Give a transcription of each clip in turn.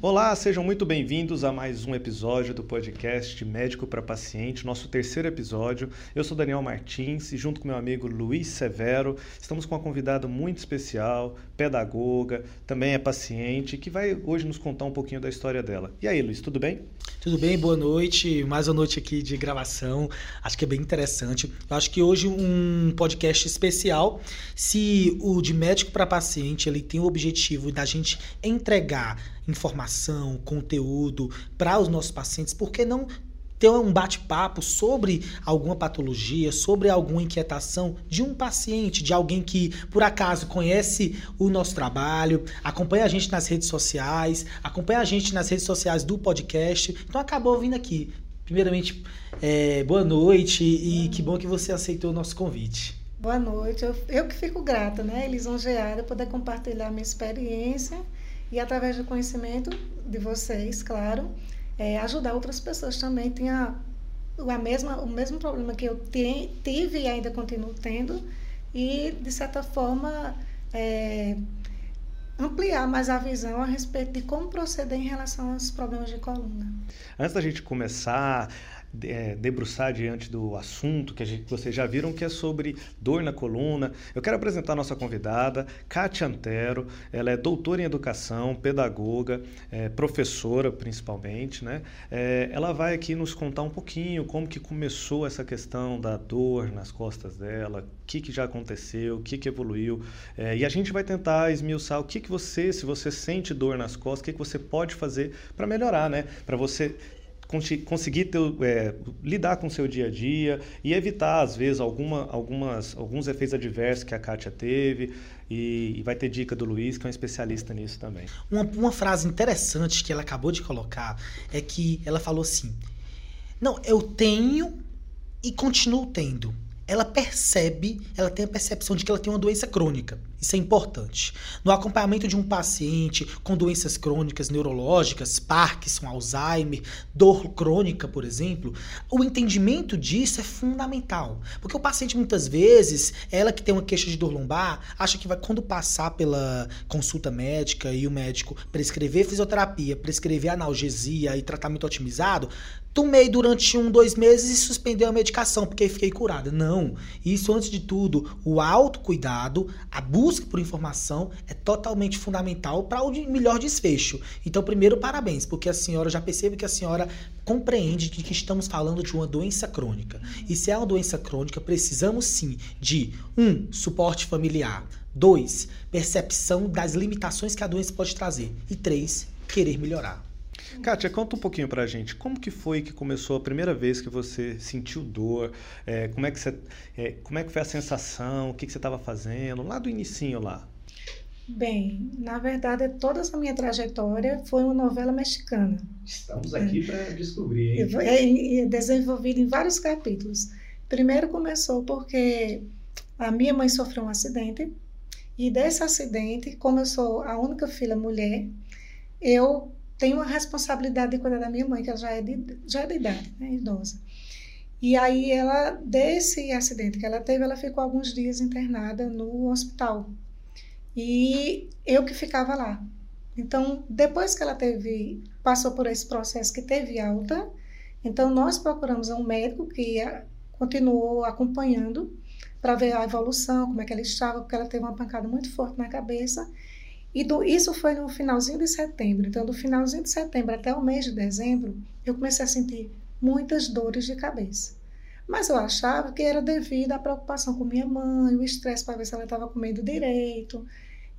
Olá, sejam muito bem-vindos a mais um episódio do podcast Médico para Paciente, nosso terceiro episódio. Eu sou Daniel Martins e, junto com meu amigo Luiz Severo, estamos com uma convidada muito especial, pedagoga, também é paciente, que vai hoje nos contar um pouquinho da história dela. E aí, Luiz, tudo bem? Tudo bem, boa noite. Mais uma noite aqui de gravação. Acho que é bem interessante. Eu acho que hoje um podcast especial. Se o de médico para paciente ele tem o objetivo da gente entregar informação, conteúdo para os nossos pacientes, por que não ter um bate-papo sobre alguma patologia, sobre alguma inquietação de um paciente, de alguém que por acaso conhece o nosso trabalho, acompanha a gente nas redes sociais, acompanha a gente nas redes sociais do podcast. Então acabou vindo aqui. Primeiramente, é, boa noite e que bom que você aceitou o nosso convite. Boa noite. Eu, eu que fico grata, né, lisonjeada, poder compartilhar minha experiência e através do conhecimento de vocês, claro, é, ajudar outras pessoas também. Tem a, a mesma, o mesmo problema que eu te, tive e ainda continuo tendo, e, de certa forma, é, ampliar mais a visão a respeito de como proceder em relação aos problemas de coluna. Antes da gente começar é, debruçar diante do assunto que, gente, vocês já viram, que é sobre dor na coluna. Eu quero apresentar nossa convidada, Kátia Antero. Ela é doutora em educação, pedagoga, é, professora principalmente. Né? É, ela vai aqui nos contar um pouquinho como que começou essa questão da dor nas costas dela, o que, que já aconteceu, o que, que evoluiu. E a gente vai tentar esmiuçar o que, que você, se você sente dor nas costas, o que, que você pode fazer para melhorar, né? Para você conseguir ter, é, lidar com o seu dia a dia e evitar, às vezes, alguma, algumas, alguns efeitos adversos que a Kátia teve. E, e, vai ter dica do Luiz, que é um especialista nisso também. Uma, uma frase interessante que ela acabou de colocar é que ela falou assim: Não, eu tenho e continuo tendo ela percebe, ela tem a percepção de que ela tem uma doença crônica. Isso é importante. No acompanhamento de um paciente com doenças crônicas neurológicas, Parkinson, Alzheimer, dor crônica, por exemplo, o entendimento disso é fundamental. Porque o paciente, muitas vezes, ela que tem uma queixa de dor lombar, acha que vai, quando passar pela consulta médica e o médico prescrever fisioterapia, prescrever analgesia e tratamento otimizado, tomei durante um, dois meses e suspendeu a medicação porque fiquei curada. Não. Isso, antes de tudo, o autocuidado, a busca por informação é totalmente fundamental para o melhor desfecho. Então, primeiro, parabéns, porque a senhora já percebe que a senhora compreende de que estamos falando de uma doença crônica. E se é uma doença crônica, precisamos sim de um suporte familiar, dois, percepção das limitações que a doença pode trazer e três, querer melhorar. Kátia, conta um pouquinho pra gente. Como que foi que começou a primeira vez que você sentiu dor? É, como, é que você, é, como é que foi a sensação? O que, que você estava fazendo? Lá do inicinho lá. Bem, na verdade, toda essa minha trajetória foi uma novela mexicana. Estamos aqui para descobrir, hein? É, é desenvolvida em vários capítulos. Primeiro começou porque a minha mãe sofreu um acidente e desse acidente, como eu sou a única filha mulher, eu tenho a responsabilidade de cuidar da minha mãe, que ela já é de, já é de idade, né, idosa. E aí ela, desse acidente que ela teve, ela ficou alguns dias internada no hospital. E eu que ficava lá. Então, depois que ela teve, passou por esse processo que teve alta, então nós procuramos um médico que continuou acompanhando para ver a evolução, como é que ela estava, porque ela teve uma pancada muito forte na cabeça e do, isso foi no finalzinho de setembro. Então, do finalzinho de setembro até o mês de dezembro, eu comecei a sentir muitas dores de cabeça. Mas eu achava que era devido à preocupação com minha mãe, o estresse para ver se ela estava comendo direito,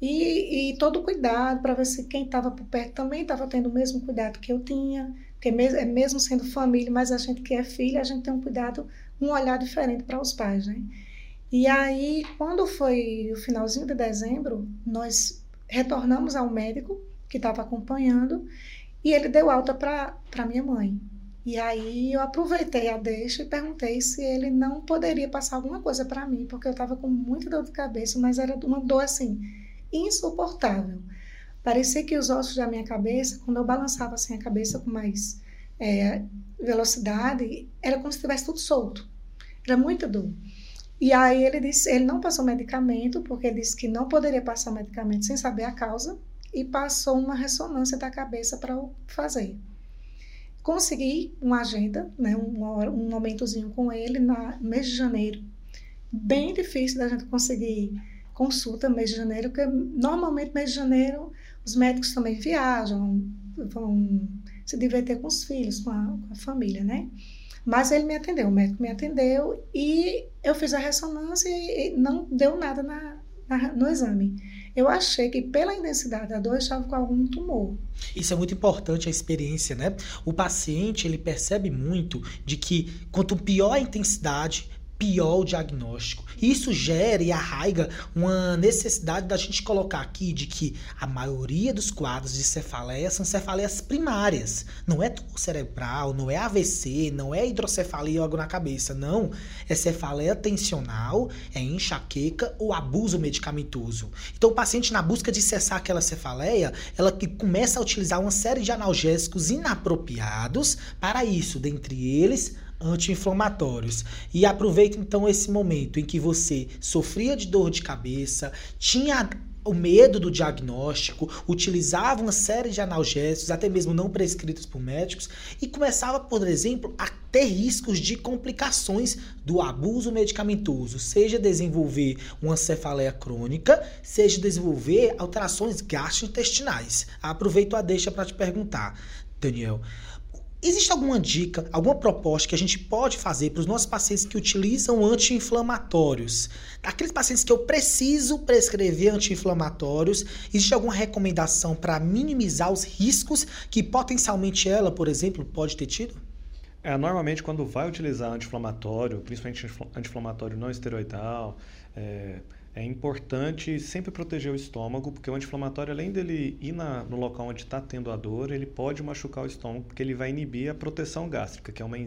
e, e todo o cuidado para ver se quem estava por perto também estava tendo o mesmo cuidado que eu tinha, porque mesmo, é mesmo sendo família, mas a gente que é filha, a gente tem um cuidado, um olhar diferente para os pais, né? E aí, quando foi o finalzinho de dezembro, nós retornamos ao médico que estava acompanhando e ele deu alta para minha mãe. E aí eu aproveitei a deixa e perguntei se ele não poderia passar alguma coisa para mim, porque eu estava com muita dor de cabeça, mas era uma dor assim insuportável. Parecia que os ossos da minha cabeça, quando eu balançava assim a cabeça com mais é, velocidade, era como se estivesse tudo solto. Era muita dor. E aí ele disse, ele não passou medicamento, porque ele disse que não poderia passar medicamento sem saber a causa. e passou uma ressonância da cabeça para fazer. Consegui uma agenda, né, um, um momentozinho com ele na mês de janeiro. Bem difícil da gente conseguir consulta no mês de janeiro, porque normalmente mês de janeiro os médicos também viajam, vão se divertir com os filhos, com a, com a família, né? Mas ele me atendeu, o médico me atendeu e eu fiz a ressonância e não deu nada na, na, no exame. Eu achei que pela intensidade da dor eu estava com algum tumor. Isso é muito importante a experiência, né? O paciente ele percebe muito de que quanto pior a intensidade, pior o diagnóstico. Isso gera e arraiga uma necessidade da gente colocar aqui de que a maioria dos quadros de cefaleia são cefaleias primárias. Não é tumor cerebral, não é AVC, não é hidrocefalia ou algo na cabeça. Não. É cefaleia tensional, é enxaqueca ou abuso medicamentoso. Então, o paciente, na busca de cessar aquela cefaleia, ela que começa a utilizar uma série de analgésicos inapropriados para isso, dentre eles anti-inflamatórios. E aproveita então esse momento em que você sofria de dor de cabeça, tinha o medo do diagnóstico, utilizava uma série de analgésicos, até mesmo não prescritos por médicos, e começava, por exemplo, a ter riscos de complicações do abuso medicamentoso, seja desenvolver uma cefaleia crônica, seja desenvolver alterações gastrointestinais. Aproveito a deixa para te perguntar, Daniel. Existe alguma dica, alguma proposta que a gente pode fazer para os nossos pacientes que utilizam anti-inflamatórios? Aqueles pacientes que eu preciso prescrever anti-inflamatórios, existe alguma recomendação para minimizar os riscos que potencialmente ela, por exemplo, pode ter tido? É, normalmente, quando vai utilizar anti-inflamatório, principalmente anti-inflamatório não esteroidal, é, é importante sempre proteger o estômago, porque o anti-inflamatório, além dele ir na, no local onde está tendo a dor, ele pode machucar o estômago, porque ele vai inibir a proteção gástrica, que é uma,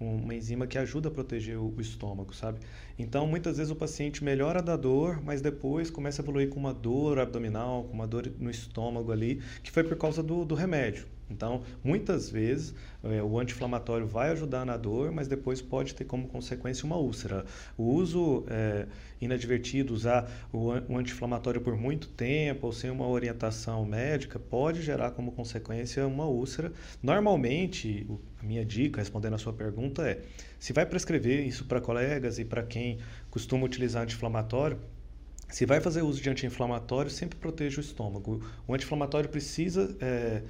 uma enzima que ajuda a proteger o, o, estômago, sabe? Então, muitas vezes o paciente melhora da dor, mas depois começa a evoluir com uma dor abdominal, com uma dor no estômago ali, que foi por causa do, do remédio. Então, muitas vezes é, o anti-inflamatório vai ajudar na dor, mas depois pode ter como consequência uma úlcera. O uso é, inadvertido, usar o, o anti-inflamatório por muito tempo ou sem uma orientação médica, pode gerar como consequência uma úlcera. Normalmente, a minha dica, respondendo a sua pergunta, é: se vai prescrever isso para colegas e para quem costuma utilizar anti-inflamatório, se vai fazer uso de anti-inflamatório, sempre proteja o estômago. O anti-inflamatório precisa é,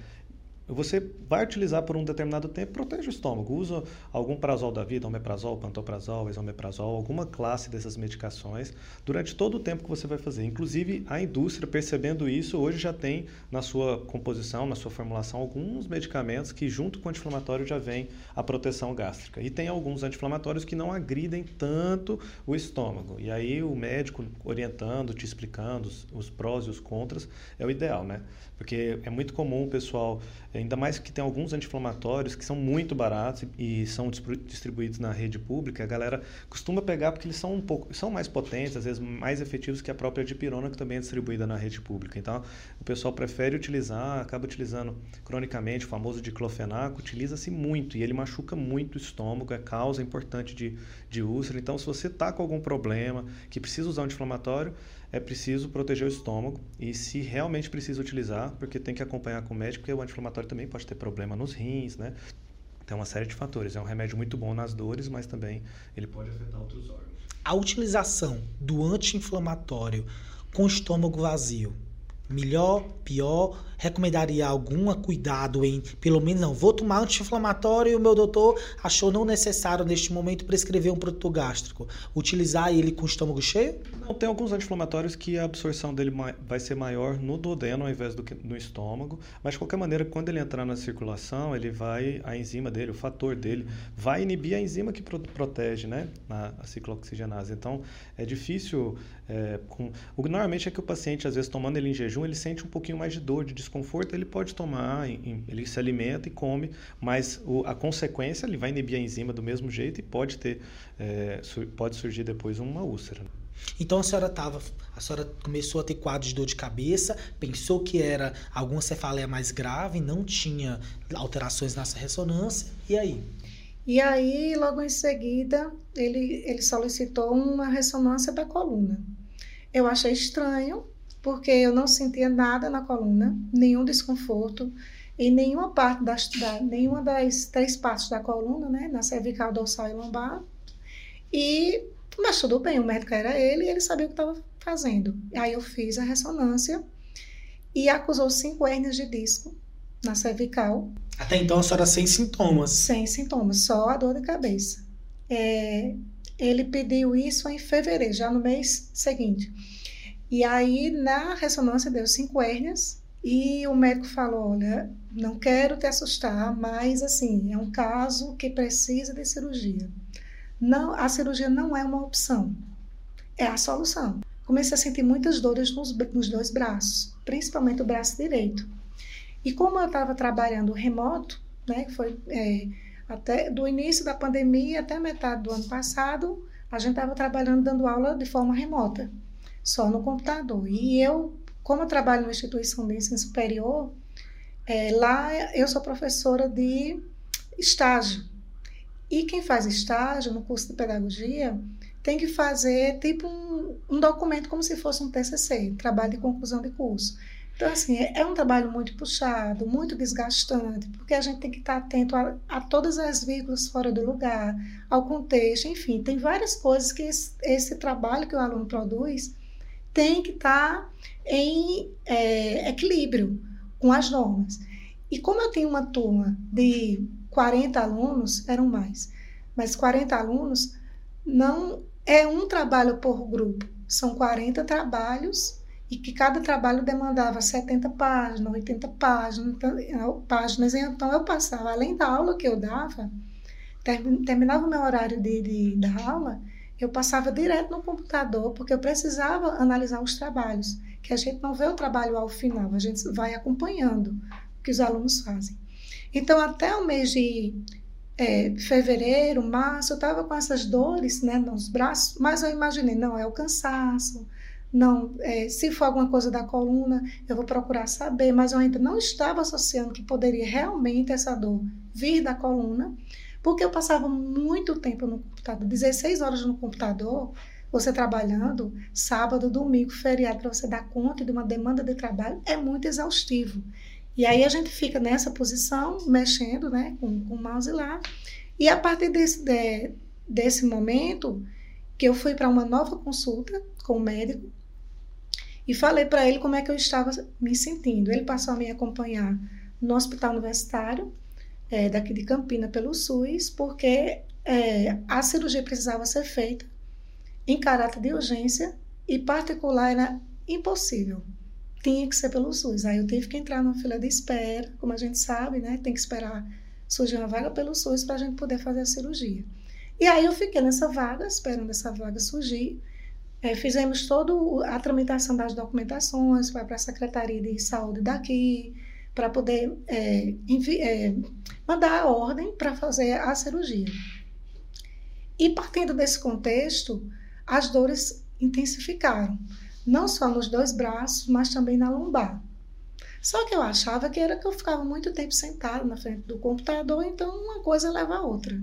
você vai utilizar por um determinado tempo, protege o estômago. Usa algum prazol da vida, omeprazol, pantoprazol, esomeprazol, alguma classe dessas medicações durante todo o tempo que você vai fazer. Inclusive, a indústria, percebendo isso, hoje já tem na sua composição, na sua formulação, alguns medicamentos que, junto com o anti-inflamatório, já vem a proteção gástrica. E tem alguns anti-inflamatórios que não agridem tanto o estômago. E aí, o médico orientando, te explicando os, os prós e os contras, é o ideal, né? Porque é muito comum o pessoal Ainda mais que tem alguns anti-inflamatórios que são muito baratos e, são distribuídos na rede pública, a galera costuma pegar porque eles são um pouco, são mais potentes, às vezes mais efetivos que a própria dipirona que também é distribuída na rede pública. Então, o pessoal prefere utilizar, acaba utilizando cronicamente o famoso diclofenaco, utiliza-se muito e ele machuca muito o estômago, é causa importante de, de úlcera. Então, se você está com algum problema que precisa usar um anti-inflamatório, é preciso proteger o estômago e se realmente precisa utilizar, porque tem que acompanhar com o médico, porque o anti-inflamatório também pode ter problema nos rins, né? Tem uma série de fatores. É um remédio muito bom nas dores, mas também ele pode afetar outros órgãos. A utilização do anti-inflamatório com estômago vazio, melhor, pior, recomendaria algum cuidado em, pelo menos não, vou tomar anti-inflamatório e o meu doutor achou não necessário neste momento prescrever um produto gástrico. Utilizar ele com o estômago cheio? Não, tem alguns anti-inflamatórios que a absorção dele vai ser maior no duodeno ao invés do que no estômago, mas de qualquer maneira, quando ele entrar na circulação, ele vai, a enzima dele, o fator dele, vai inibir a enzima que protege, né, a, a ciclooxigenase. Então, é difícil, é, com, normalmente é que o paciente, às vezes, tomando ele em jejum, ele sente um pouquinho mais de dor, de desconforto, ele pode tomar, ele se alimenta e come, mas a consequência, ele vai inibir a enzima do mesmo jeito e pode ter, é, pode surgir depois uma úlcera. Então a senhora tava, a senhora começou a ter quadros de dor de cabeça, pensou que era alguma cefaleia mais grave, não tinha alterações nessa ressonância, e aí? E aí, logo em seguida, ele, ele solicitou uma ressonância da coluna. Eu achei estranho, porque eu não sentia nada na coluna, nenhum desconforto em nenhuma parte das, da, nenhuma das três partes da coluna, né, na cervical, dorsal e lombar. E mas tudo bem, o médico era ele e ele sabia o que estava fazendo. Aí eu fiz a ressonância e acusou cinco hérnias de disco na cervical. Até então a senhora sem sintomas? Sem sintomas, só a dor de cabeça. É, ele pediu isso em fevereiro, já no mês seguinte. E aí, na ressonância, deu cinco hérnias. E o médico falou: Olha, não quero te assustar, mas assim, é um caso que precisa de cirurgia. Não, a cirurgia não é uma opção, é a solução. Comecei a sentir muitas dores nos, nos dois braços, principalmente o braço direito. E como eu estava trabalhando remoto, né, foi é, até do início da pandemia até metade do ano passado, a gente estava trabalhando dando aula de forma remota só no computador. E eu, como eu trabalho numa instituição de ensino superior, é, lá eu sou professora de estágio. E quem faz estágio no curso de pedagogia tem que fazer tipo um, um documento como se fosse um TCC, trabalho de conclusão de curso. Então, assim, é, é um trabalho muito puxado, muito desgastante, porque a gente tem que estar atento a, a todas as vírgulas fora do lugar, ao contexto, enfim, tem várias coisas que esse, esse trabalho que o aluno produz tem que estar tá em é, equilíbrio com as normas. E como eu tenho uma turma de 40 alunos, eram mais, mas 40 alunos, não é um trabalho por grupo, são 40 trabalhos e que cada trabalho demandava 70 páginas, 80 páginas, então, páginas. Então, eu passava, além da aula que eu dava, terminava o meu horário de, de, da aula, eu passava direto no computador, porque eu precisava analisar os trabalhos, que a gente não vê o trabalho ao final, a gente vai acompanhando o que os alunos fazem. Então, até o mês de é, fevereiro, março, eu estava com essas dores né, nos braços, mas eu imaginei, não, é o cansaço, não, é, se for alguma coisa da coluna, eu vou procurar saber, mas eu ainda não estava associando que poderia realmente essa dor vir da coluna, porque eu passava muito tempo no computador, 16 horas no computador, você trabalhando, sábado, domingo, feriado, para você dar conta de uma demanda de trabalho, é muito exaustivo. E aí a gente fica nessa posição, mexendo né, com, com o mouse lá. E a partir desse, de, desse momento, que eu fui para uma nova consulta com o médico e falei para ele como é que eu estava me sentindo. Ele passou a me acompanhar no hospital universitário é, daqui de Campina pelo SUS, porque é, a cirurgia precisava ser feita em caráter de urgência e particular era impossível. Tinha que ser pelo SUS. Aí eu tive que entrar numa fila de espera, como a gente sabe, né? Tem que esperar surgir uma vaga pelo SUS para a gente poder fazer a cirurgia. E aí eu fiquei nessa vaga, esperando essa vaga surgir. É, fizemos toda a tramitação das documentações, vai para a Secretaria de Saúde daqui, para poder é, é, mandar a ordem para fazer a cirurgia. E partindo desse contexto, as dores intensificaram, não só nos dois braços, mas também na lombar. Só que eu achava que era que eu ficava muito tempo sentado na frente do computador, então uma coisa leva a outra.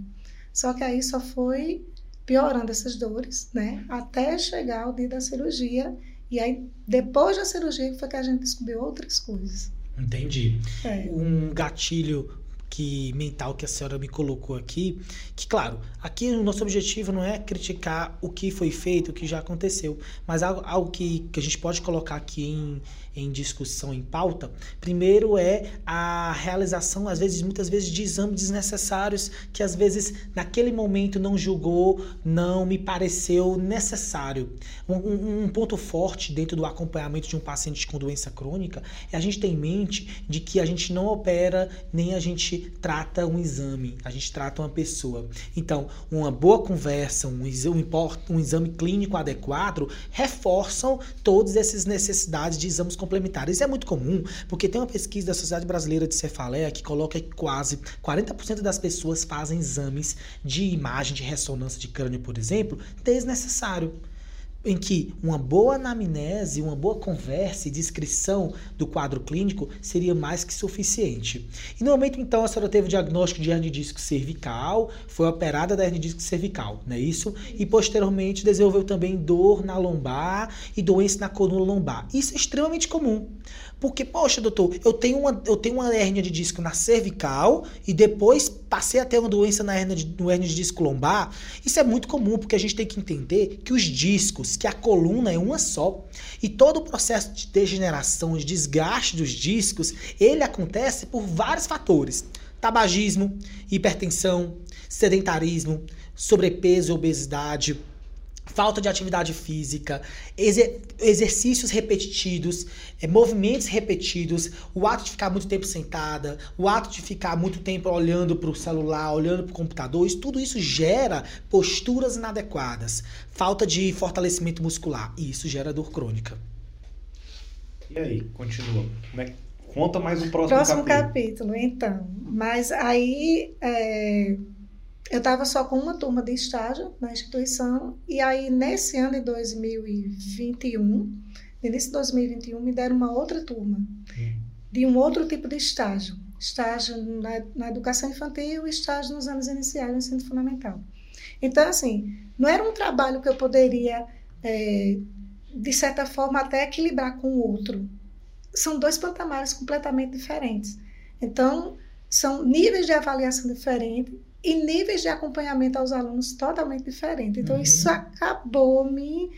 Só que aí só foi piorando essas dores, né? Até chegar o dia da cirurgia. E aí, depois da cirurgia, foi que a gente descobriu outras coisas. Entendi. É. Um gatilho que mental que a senhora me colocou aqui, que claro, aqui o nosso objetivo não é criticar o que foi feito, o que já aconteceu, mas algo, algo que, que a gente pode colocar aqui em, em discussão, em pauta, primeiro é a realização, às vezes, muitas vezes, de exames desnecessários que às vezes naquele momento não julgou, não me pareceu necessário. Um, um ponto forte dentro do acompanhamento de um paciente com doença crônica é a gente ter em mente de que a gente não opera nem a gente trata um exame, a gente trata uma pessoa. Então, uma boa conversa, um, um, um exame clínico adequado reforçam todas essas necessidades de exames complementares. Isso é muito comum, porque tem uma pesquisa da Sociedade Brasileira de Cefaleia que coloca que quase 40% das pessoas fazem exames de imagem de ressonância de crânio, por exemplo, desnecessário em que uma boa anamnese, uma boa conversa e descrição do quadro clínico seria mais que suficiente. E no momento então a senhora teve o diagnóstico de hernia de disco cervical, foi operada da hernia de disco cervical, não é isso? E posteriormente desenvolveu também dor na lombar e doença na coluna lombar. Isso é extremamente comum. Porque, poxa, doutor, eu tenho uma, eu tenho uma hérnia de disco na cervical e depois passei a ter uma doença na hérnia de, no hérnia de disco lombar. Isso é muito comum, porque a gente tem que entender que os discos, que a coluna é uma só. E todo o processo de degeneração, de desgaste dos discos, ele acontece por vários fatores. Tabagismo, hipertensão, sedentarismo, sobrepeso, obesidade, falta de atividade física, exer exercícios repetidos, é, movimentos repetidos, o ato de ficar muito tempo sentada, o ato de ficar muito tempo olhando para o celular, olhando para o computador, isso, tudo isso gera posturas inadequadas, falta de fortalecimento muscular e isso gera dor crônica. E aí, continua. É Conta mais o próximo, próximo capítulo. capítulo. então. Mas aí é eu estava só com uma turma de estágio na instituição, e aí nesse ano de 2021, no início de 2021, me deram uma outra turma, de um outro tipo de estágio. Estágio na, na educação infantil e estágio nos anos iniciais do ensino fundamental. Então, assim, não era um trabalho que eu poderia, é, de certa forma, até equilibrar com o outro. São dois patamares completamente diferentes. Então, são níveis de avaliação diferentes e níveis de acompanhamento aos alunos totalmente diferentes. Então, uhum. isso acabou me,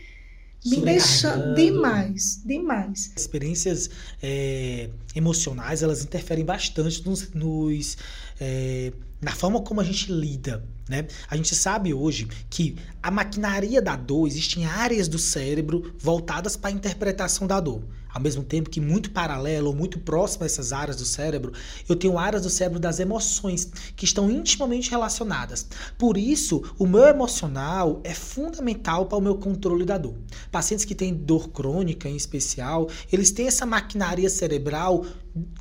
me deixando demais, demais. Experiências é, emocionais, elas interferem bastante nos, nos é, na forma como a gente lida. Né? A gente sabe hoje que a maquinaria da dor, existem áreas do cérebro voltadas para a interpretação da dor ao mesmo tempo que muito paralelo ou muito próximo a essas áreas do cérebro, eu tenho áreas do cérebro das emoções que estão intimamente relacionadas. Por isso, o meu emocional é fundamental para o meu controle da dor. Pacientes que têm dor crônica, em especial, eles têm essa maquinaria cerebral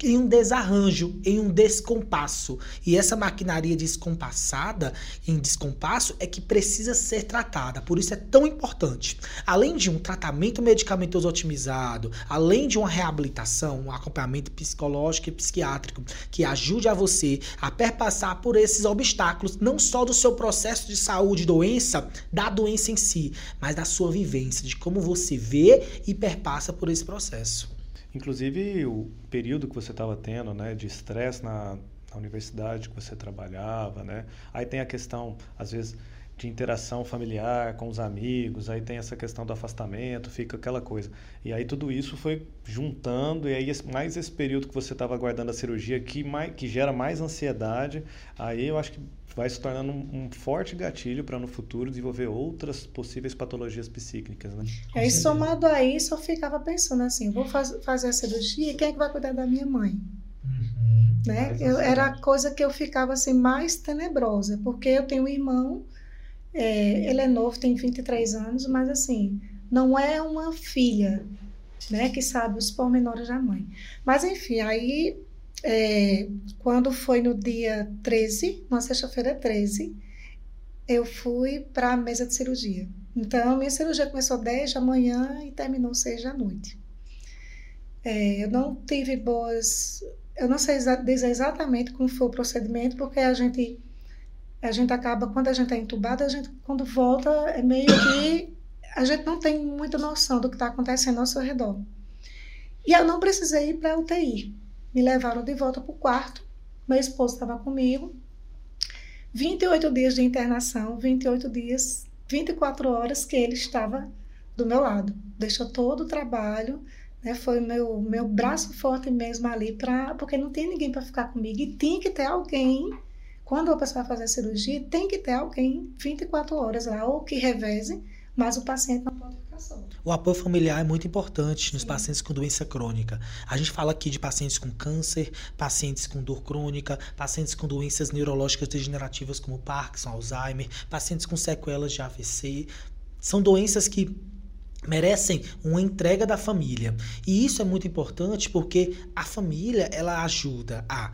em um desarranjo, em um descompasso. E essa maquinaria descompassada, em descompasso, é que precisa ser tratada. Por isso é tão importante. Além de um tratamento medicamentoso otimizado, além de uma reabilitação, um acompanhamento psicológico e psiquiátrico que ajude a você a perpassar por esses obstáculos, não só do seu processo de saúde, doença, da doença em si, mas da sua vivência, de como você vê e perpassa por esse processo. Inclusive, o período que você estava tendo né, de estresse na, na universidade que você trabalhava, né? Aí tem a questão, às vezes, de interação familiar com os amigos, aí tem essa questão do afastamento, fica aquela coisa. E aí tudo isso foi juntando, e aí mais esse período que você estava aguardando a cirurgia, que, mais, que gera mais ansiedade, aí eu acho que vai se tornando um, um forte gatilho para no futuro desenvolver outras possíveis patologias psíquicas, né? É, e somado a isso, eu ficava pensando assim, vou faz, fazer a cirurgia, quem é que vai cuidar da minha mãe? Né? Eu, era a coisa que eu ficava assim mais tenebrosa, porque eu tenho um irmão é, ele é novo, tem 23 anos, mas assim, não é uma filha, né, que sabe os pormenores da mãe. Mas enfim, aí, é, quando foi no dia 13, na sexta-feira 13, eu fui para a mesa de cirurgia. Então, minha cirurgia começou 10 da manhã e terminou 6 da noite. É, eu não tive boas. Eu não sei dizer exatamente como foi o procedimento, porque a gente a gente acaba, quando a gente é entubada, a gente, quando volta, é meio que a gente não tem muita noção do que está acontecendo ao seu redor. E eu não precisei ir para a UTI. Me levaram de volta para o quarto. Meu esposo estava comigo. 28 dias de internação, 28 dias, 24 horas que ele estava do meu lado. Deixou todo o trabalho, né? Foi meu meu braço forte mesmo ali para porque não tem ninguém para ficar comigo e tinha que ter alguém quando a pessoa vai fazer a cirurgia, tem que ter alguém 24 horas lá, ou que reveze, mas o paciente não pode ficar só. O apoio familiar é muito importante nos Sim. pacientes com doença crônica. A gente fala aqui de pacientes com câncer, pacientes com dor crônica, pacientes com doenças neurológicas degenerativas como Parkinson, Alzheimer, pacientes com sequelas de AVC. São doenças que merecem uma entrega da família. E isso é muito importante porque a família ela ajuda a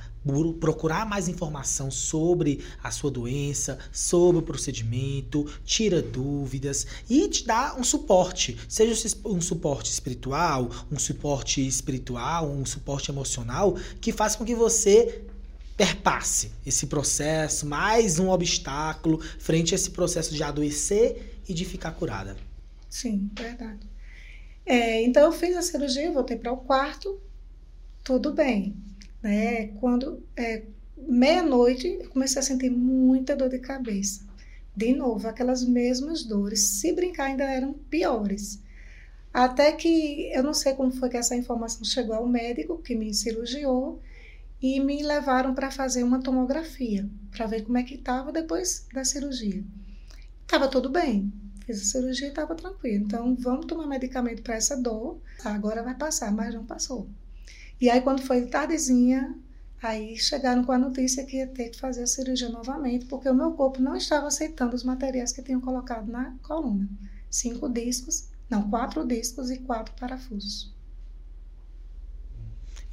procurar mais informação sobre a sua doença, sobre o procedimento, tira dúvidas e te dá um suporte, seja um suporte espiritual, um suporte espiritual, um suporte emocional que faz com que você perpasse esse processo, mais um obstáculo frente a esse processo de adoecer e de ficar curada. Sim, verdade. É, então eu fiz a cirurgia, voltei para o quarto, tudo bem. Né? Quando é, meia-noite eu comecei a sentir muita dor de cabeça. De novo, aquelas mesmas dores. Se brincar, ainda eram piores. Até que eu não sei como foi que essa informação chegou ao médico que me cirurgiou e me levaram para fazer uma tomografia para ver como é que estava depois da cirurgia. Estava tudo bem, Fiz a cirurgia e estava tranquilo. Então, vamos tomar medicamento para essa dor. Agora vai passar, mas não passou. E aí, quando foi tardezinha, aí chegaram com a notícia que ia ter que fazer a cirurgia novamente, porque o meu corpo não estava aceitando os materiais que tinham colocado na coluna. Cinco discos, não, quatro discos e quatro parafusos.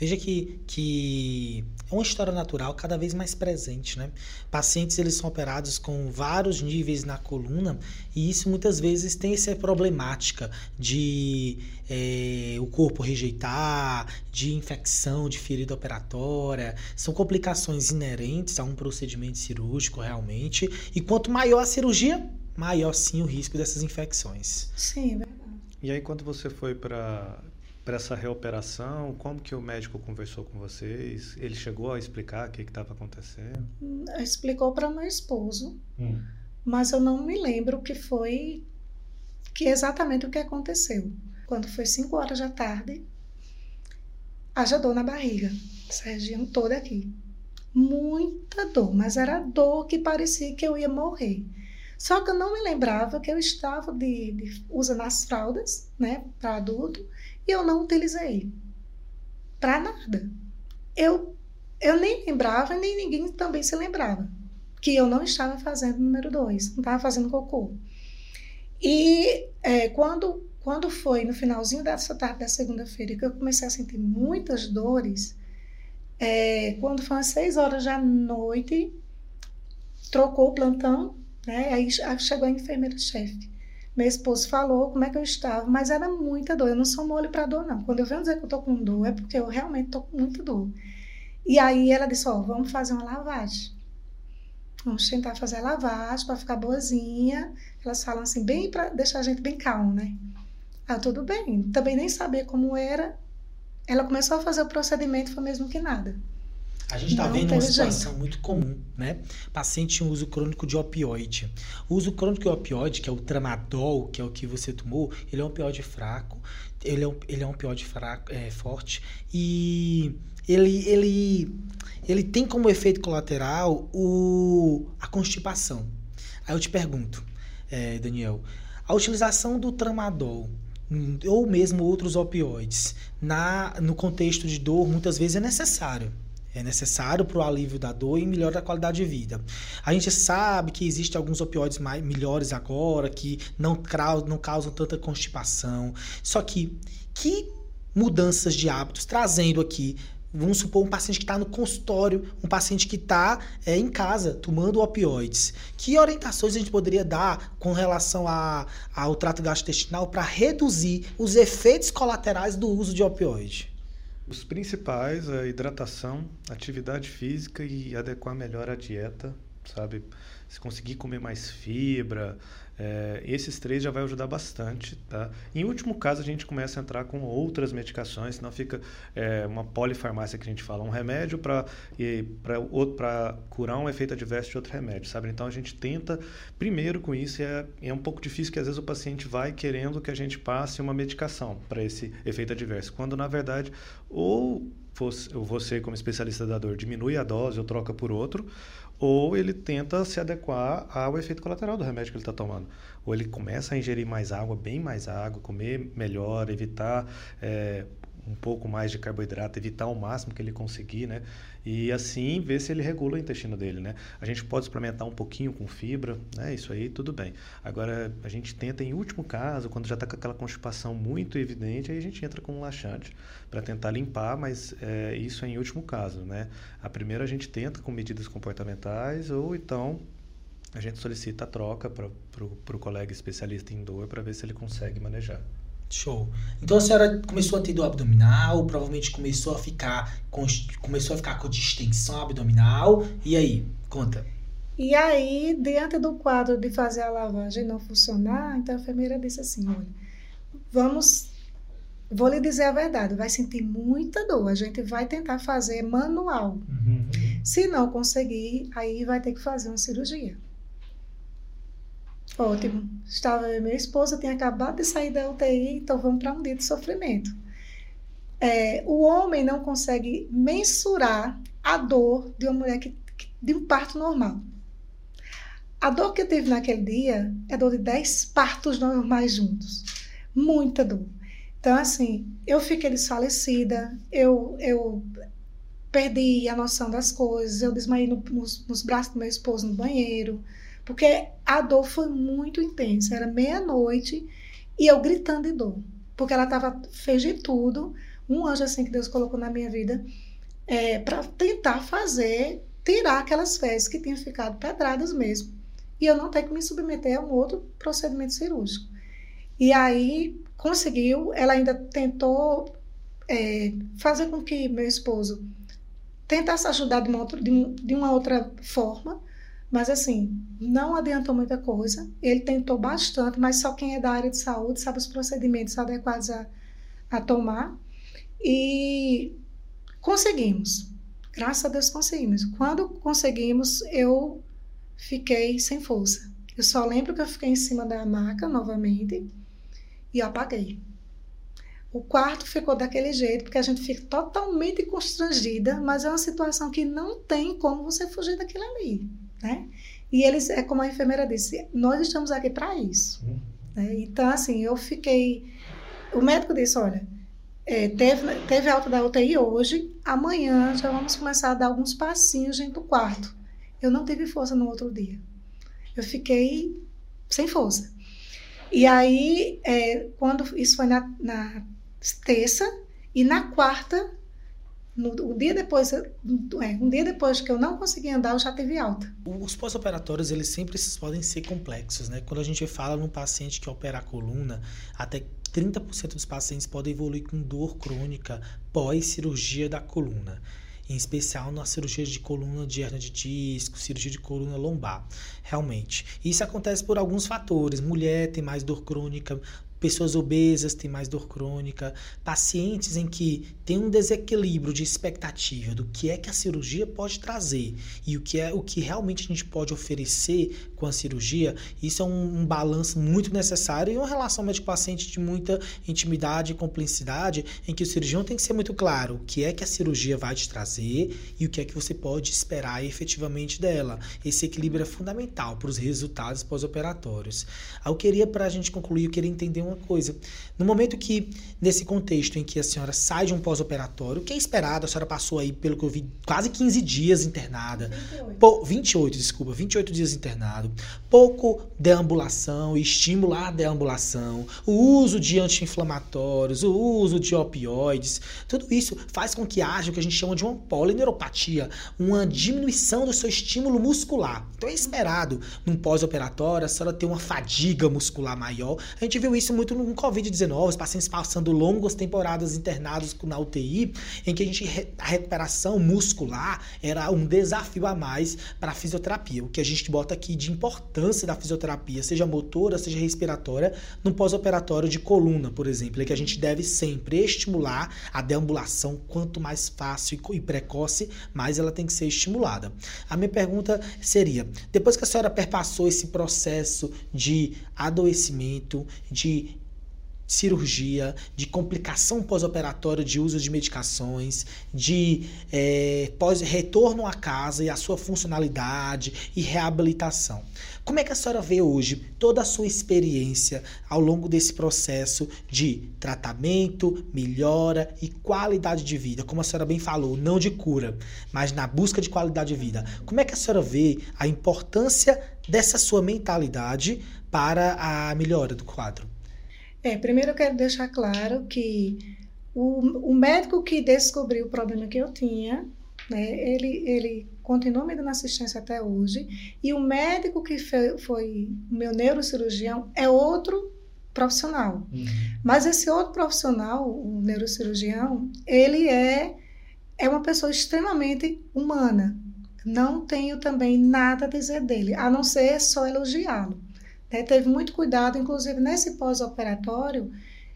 Veja que, que é uma história natural cada vez mais presente, né? Pacientes eles são operados com vários níveis na coluna e isso muitas vezes tem essa problemática de é, o corpo rejeitar, de infecção, de ferida operatória. São complicações inerentes a um procedimento cirúrgico realmente. E quanto maior a cirurgia, maior sim o risco dessas infecções. Sim, é verdade. E aí quando você foi para para essa reoperação? Como que o médico conversou com vocês? Ele chegou a explicar o que estava acontecendo? Hum, explicou para meu esposo, hum. mas eu não me lembro o que foi, que exatamente o que aconteceu. Quando foi 5 horas da tarde, haja dor na barriga, essa região toda aqui. Muita dor, mas era dor que parecia que eu ia morrer. Só que eu não me lembrava que eu estava de, de usando as fraldas, né, para adulto, e eu não utilizei para nada. Eu, eu nem lembrava, nem ninguém também se lembrava que eu não estava fazendo número dois, não estava fazendo cocô. E é, quando, quando foi no finalzinho dessa tarde da segunda-feira que eu comecei a sentir muitas dores, é, quando foi às seis horas da noite, trocou o plantão, né? Aí chegou a enfermeira-chefe. Meu esposo falou como é que eu estava, mas era muita dor. Eu não sou mole para dor, não. Quando eu venho dizer que eu tô com dor, é porque eu realmente tô com muita dor. E aí ela disse: Ó, oh, vamos fazer uma lavagem. Vamos tentar fazer a lavagem para ficar boazinha. Elas falam assim, bem para deixar a gente bem calmo, né? Ah, tudo bem. Também nem sabia como era. Ela começou a fazer o procedimento, foi mesmo que nada. A gente está vendo uma situação jeito. muito comum, né? Paciente em uso crônico de opioide. O uso crônico de opioide, que é o tramadol, que é o que você tomou, ele é um opioide fraco, ele é um, ele é um opioide fraco, é, forte e ele, ele, ele tem como efeito colateral o, a constipação. Aí eu te pergunto, é, Daniel, a utilização do tramadol hum, ou mesmo outros opioides na, no contexto de dor muitas vezes é necessário é necessário para o alívio da dor e melhora a qualidade de vida. A gente sabe que existem alguns opioides mais, melhores agora, que não, não causam tanta constipação. Só que, que mudanças de hábitos trazendo aqui Vamos supor um paciente que está no consultório, um paciente que está é, em casa tomando opioides. Que orientações a gente poderia dar com relação a, ao trato gastrointestinal para reduzir os efeitos colaterais do uso de opioide? Os principais, a hidratação, atividade física e adequar melhor a dieta, sabe? Se conseguir comer mais fibra, é, esses três já vai ajudar bastante, tá? Em último caso, a gente começa a entrar com outras medicações, senão fica é, uma polifarmácia que a gente fala, um remédio para curar um efeito adverso de outro remédio, sabe? Então a gente tenta, primeiro com isso, é, é um pouco difícil que às vezes o paciente vai querendo que a gente passe uma medicação para esse efeito adverso, quando na verdade ou você como especialista da dor diminui a dose ou troca por outro, ou ele tenta se adequar ao efeito colateral do remédio que ele está tomando. Ou ele começa a ingerir mais água, bem mais água, comer melhor, evitar é, um pouco mais de carboidrato, evitar o máximo que ele conseguir, né? E assim ver se ele regula o intestino dele, né? A gente pode suplementar um pouquinho com fibra, né? Isso aí tudo bem. Agora a gente tenta em último caso, quando já está com aquela constipação muito evidente, aí a gente entra com um laxante para tentar limpar, mas é, isso é em último caso, né? A primeira a gente tenta com medidas comportamentais ou então a gente solicita a troca para o colega especialista em dor para ver se ele consegue manejar. Show. Então a senhora começou a ter dor abdominal, provavelmente começou a ficar com, começou a ficar com distensão abdominal. E aí, conta. E aí, diante do quadro de fazer a lavagem não funcionar, então a enfermeira disse assim: olha, vamos. Vou lhe dizer a verdade, vai sentir muita dor. A gente vai tentar fazer manual. Uhum. Se não conseguir, aí vai ter que fazer uma cirurgia. Ótimo. Estava minha esposa tinha acabado de sair da UTI, então vamos para um dia de sofrimento. É, o homem não consegue mensurar a dor de uma mulher que, de um parto normal. A dor que eu tive naquele dia é dor de 10 partos normais juntos. Muita dor. Então, assim, eu fiquei desfalecida, eu, eu perdi a noção das coisas, eu desmaiei no, nos, nos braços do meu esposo no banheiro. Porque a dor foi muito intensa. Era meia-noite e eu gritando de dor. Porque ela tava, fez de tudo, um anjo assim que Deus colocou na minha vida, é, para tentar fazer, tirar aquelas fezes que tinham ficado pedradas mesmo. E eu não ter que me submeter a um outro procedimento cirúrgico. E aí conseguiu, ela ainda tentou é, fazer com que meu esposo tentasse ajudar de uma outra, de, de uma outra forma, mas assim, não adiantou muita coisa. Ele tentou bastante, mas só quem é da área de saúde sabe os procedimentos adequados a, a tomar. E conseguimos. Graças a Deus conseguimos. Quando conseguimos, eu fiquei sem força. Eu só lembro que eu fiquei em cima da maca novamente e apaguei. O quarto ficou daquele jeito, porque a gente fica totalmente constrangida, mas é uma situação que não tem como você fugir daquilo ali né? E eles, é como a enfermeira disse, nós estamos aqui para isso. Uhum. Né? Então, assim, eu fiquei. O médico disse: olha, é, teve, teve alta da UTI hoje, amanhã já vamos começar a dar alguns passinhos dentro do quarto. Eu não tive força no outro dia. Eu fiquei sem força. E aí, é, quando isso foi na, na terça, e na quarta no, um dia depois, é, um dia depois que eu não consegui andar, eu já tive alta. Os pós-operatórios, eles sempre podem ser complexos, né? Quando a gente fala num paciente que opera a coluna, até 30% dos pacientes podem evoluir com dor crônica pós-cirurgia da coluna em especial na cirurgia de coluna de hernia de disco, cirurgia de coluna lombar, realmente. Isso acontece por alguns fatores. Mulher tem mais dor crônica, pessoas obesas têm mais dor crônica, pacientes em que tem um desequilíbrio de expectativa do que é que a cirurgia pode trazer e o que é o que realmente a gente pode oferecer com a cirurgia, isso é um, um balanço muito necessário e uma relação médico-paciente de muita intimidade e cumplicidade, em que o cirurgião tem que ser muito claro o que é que a cirurgia vai te trazer e o que é que você pode esperar efetivamente dela. Esse equilíbrio é fundamental para os resultados pós-operatórios. Eu queria, para a gente concluir, eu queria entender uma coisa. No momento que, nesse contexto em que a senhora sai de um pós-operatório, o que é esperado, a senhora passou aí, pelo que eu vi, quase 15 dias internada. 28. Pô, 28, desculpa, 28 dias internado. Pouco deambulação, estimular a deambulação, o uso de anti-inflamatórios, o uso de opioides. Tudo isso faz com que haja o que a gente chama de uma polineuropatia, uma diminuição do seu estímulo muscular. Então é esperado, num pós-operatório, a senhora ter uma fadiga muscular maior. A gente viu isso muito no Covid-19, os pacientes passando longas temporadas internados na UTI, em que a gente a recuperação muscular era um desafio a mais para a fisioterapia. O que a gente bota aqui de importância da fisioterapia, seja motora, seja respiratória, no pós-operatório de coluna, por exemplo, é que a gente deve sempre estimular a deambulação quanto mais fácil e precoce, mais ela tem que ser estimulada. A minha pergunta seria: depois que a senhora perpassou esse processo de adoecimento, de cirurgia, de complicação pós-operatória de uso de medicações, de é, pós-retorno à casa e a sua funcionalidade e reabilitação. Como é que a senhora vê hoje toda a sua experiência ao longo desse processo de tratamento, melhora e qualidade de vida? Como a senhora bem falou, não de cura, mas na busca de qualidade de vida. Como é que a senhora vê a importância dessa sua mentalidade para a melhora do quadro? É, primeiro eu quero deixar claro que o, o médico que descobriu o problema que eu tinha, né, ele, ele continua me dando assistência até hoje, e o médico que foi, foi meu neurocirurgião é outro profissional. Uhum. Mas esse outro profissional, o neurocirurgião, ele é, é uma pessoa extremamente humana. Não tenho também nada a dizer dele, a não ser só elogiá-lo. Né? Teve muito cuidado, inclusive nesse pós-operatório,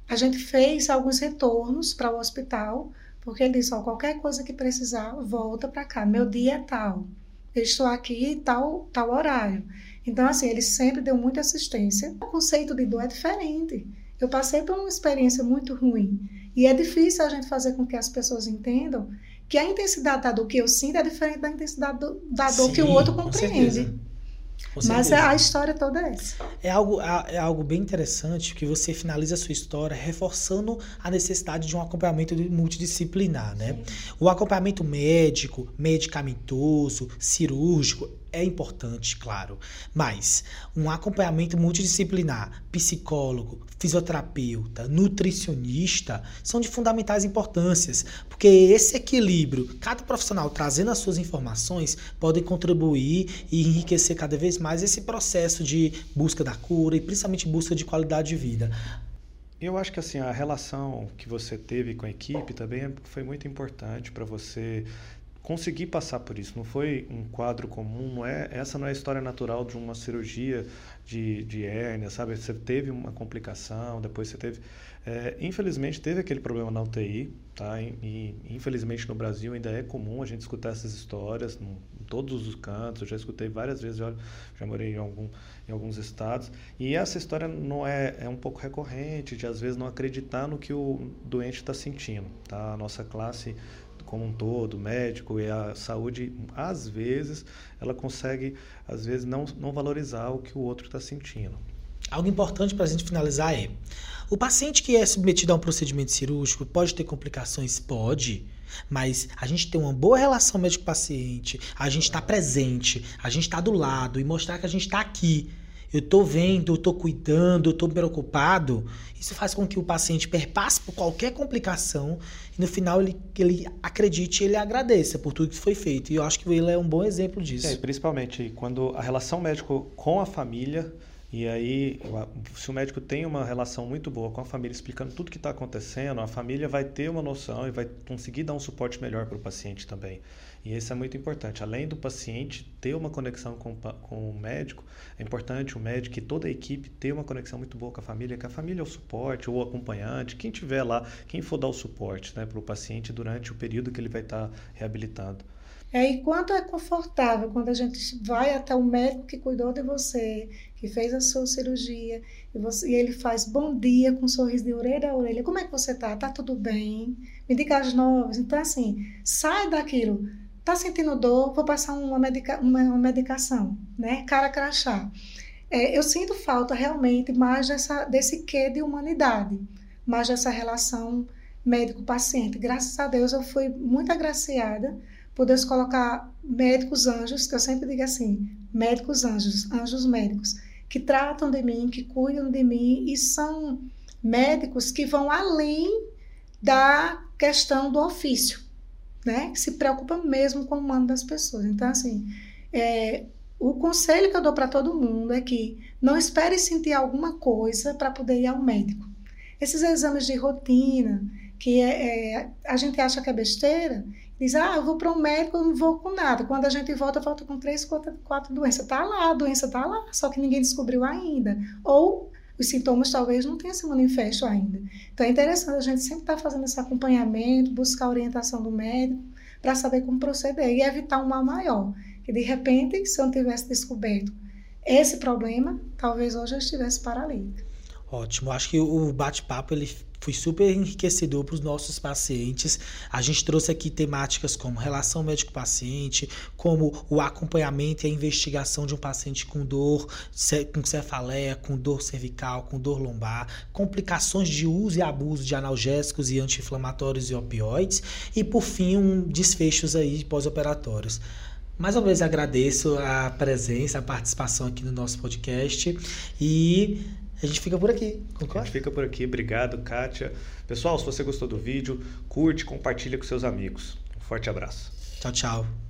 a gente fez alguns retornos para o hospital, porque ele disse: ó, qualquer coisa que precisar, volta para cá. Meu dia é tal. Eu estou aqui tal, tal horário. Então, assim, ele sempre deu muita assistência. O conceito de dor é diferente. Eu passei por uma experiência muito ruim. E é difícil a gente fazer com que as pessoas entendam que a intensidade da dor que eu sinto é diferente da intensidade do, da dor Sim, que o outro compreende. Mas a história toda é essa. É algo, é algo bem interessante que você finaliza a sua história reforçando a necessidade de um acompanhamento multidisciplinar, né? O acompanhamento médico, medicamentoso, cirúrgico é importante, claro, mas um acompanhamento multidisciplinar, psicólogo, fisioterapeuta, nutricionista, são de fundamentais importâncias, porque esse equilíbrio, cada profissional trazendo as suas informações, podem contribuir e enriquecer cada vez mais esse processo de busca da cura e principalmente busca de qualidade de vida. Eu acho que assim a relação que você teve com a equipe também foi muito importante para você conseguir passar por isso. Não foi um quadro comum, não é, essa não é a história natural de uma cirurgia de, de hérnia, sabe? Você teve uma complicação, depois você teve... É, infelizmente, teve aquele problema na UTI, tá? E, e, infelizmente no Brasil ainda é comum a gente escutar essas histórias em todos os cantos. Eu já escutei várias vezes, já, já morei em, algum, em alguns estados. E essa história não é, é um pouco recorrente, de às vezes não acreditar no que o doente está sentindo, tá? A nossa classe como um todo, médico e a saúde, às vezes, ela consegue, às vezes, não, não valorizar o que o outro está sentindo. Algo importante para a gente finalizar é: o paciente que é submetido a um procedimento cirúrgico pode ter complicações? Pode. Mas a gente tem uma boa relação médico-paciente, a gente está presente, a gente está do lado e mostrar que a gente está aqui eu estou vendo, eu estou cuidando, eu estou preocupado, isso faz com que o paciente perpasse por qualquer complicação e no final ele, ele acredite ele agradeça por tudo que foi feito. E eu acho que ele é um bom exemplo disso. É, principalmente quando a relação médico com a família e aí, se o médico tem uma relação muito boa com a família, explicando tudo que está acontecendo, a família vai ter uma noção e vai conseguir dar um suporte melhor para o paciente também. E isso é muito importante. Além do paciente ter uma conexão com, com o médico, é importante o médico e toda a equipe ter uma conexão muito boa com a família, que a família é o suporte, ou o acompanhante, quem tiver lá, quem for dar o suporte né, para o paciente durante o período que ele vai estar tá. É, e quanto é confortável quando a gente vai até o médico que cuidou de você, que fez a sua cirurgia, e, você, e ele faz bom dia com um sorriso de orelha a orelha. Como é que você tá? Tá tudo bem? Me diga as novas. Então, assim, sai daquilo. Tá sentindo dor? Vou passar uma, medica, uma, uma medicação, né? Cara crachá. É, eu sinto falta realmente mais dessa, desse quê de humanidade, mais dessa relação médico-paciente. Graças a Deus eu fui muito agraciada por Deus colocar médicos anjos, que eu sempre digo assim, médicos anjos, anjos médicos, que tratam de mim, que cuidam de mim e são médicos que vão além da questão do ofício, né? Que se preocupam mesmo com o humano das pessoas. Então, assim, é, o conselho que eu dou para todo mundo é que não espere sentir alguma coisa para poder ir ao médico. Esses exames de rotina, que é, é, a gente acha que é besteira, diz, ah, eu vou para um médico, eu não vou com nada. Quando a gente volta, volta com três, quatro, quatro doenças. Tá lá, a doença tá lá, só que ninguém descobriu ainda. Ou os sintomas talvez não tenham se manifesto ainda. Então é interessante a gente sempre estar tá fazendo esse acompanhamento, buscar a orientação do médico para saber como proceder e evitar um mal maior. Que de repente, se eu não tivesse descoberto esse problema, talvez hoje eu estivesse paralítica. Ótimo. Acho que o bate-papo ele foi super enriquecedor para os nossos pacientes. A gente trouxe aqui temáticas como relação médico-paciente, como o acompanhamento e a investigação de um paciente com dor, com cefaleia, com dor cervical, com dor lombar, complicações de uso e abuso de analgésicos e anti-inflamatórios e opioides, e por fim, um desfechos aí pós-operatórios. Mais uma vez agradeço a presença, a participação aqui no nosso podcast e a gente fica por aqui, concorda? A gente fica por aqui. Obrigado, Kátia. Pessoal, se você gostou do vídeo, curte, compartilha com seus amigos. Um forte abraço. Tchau, tchau.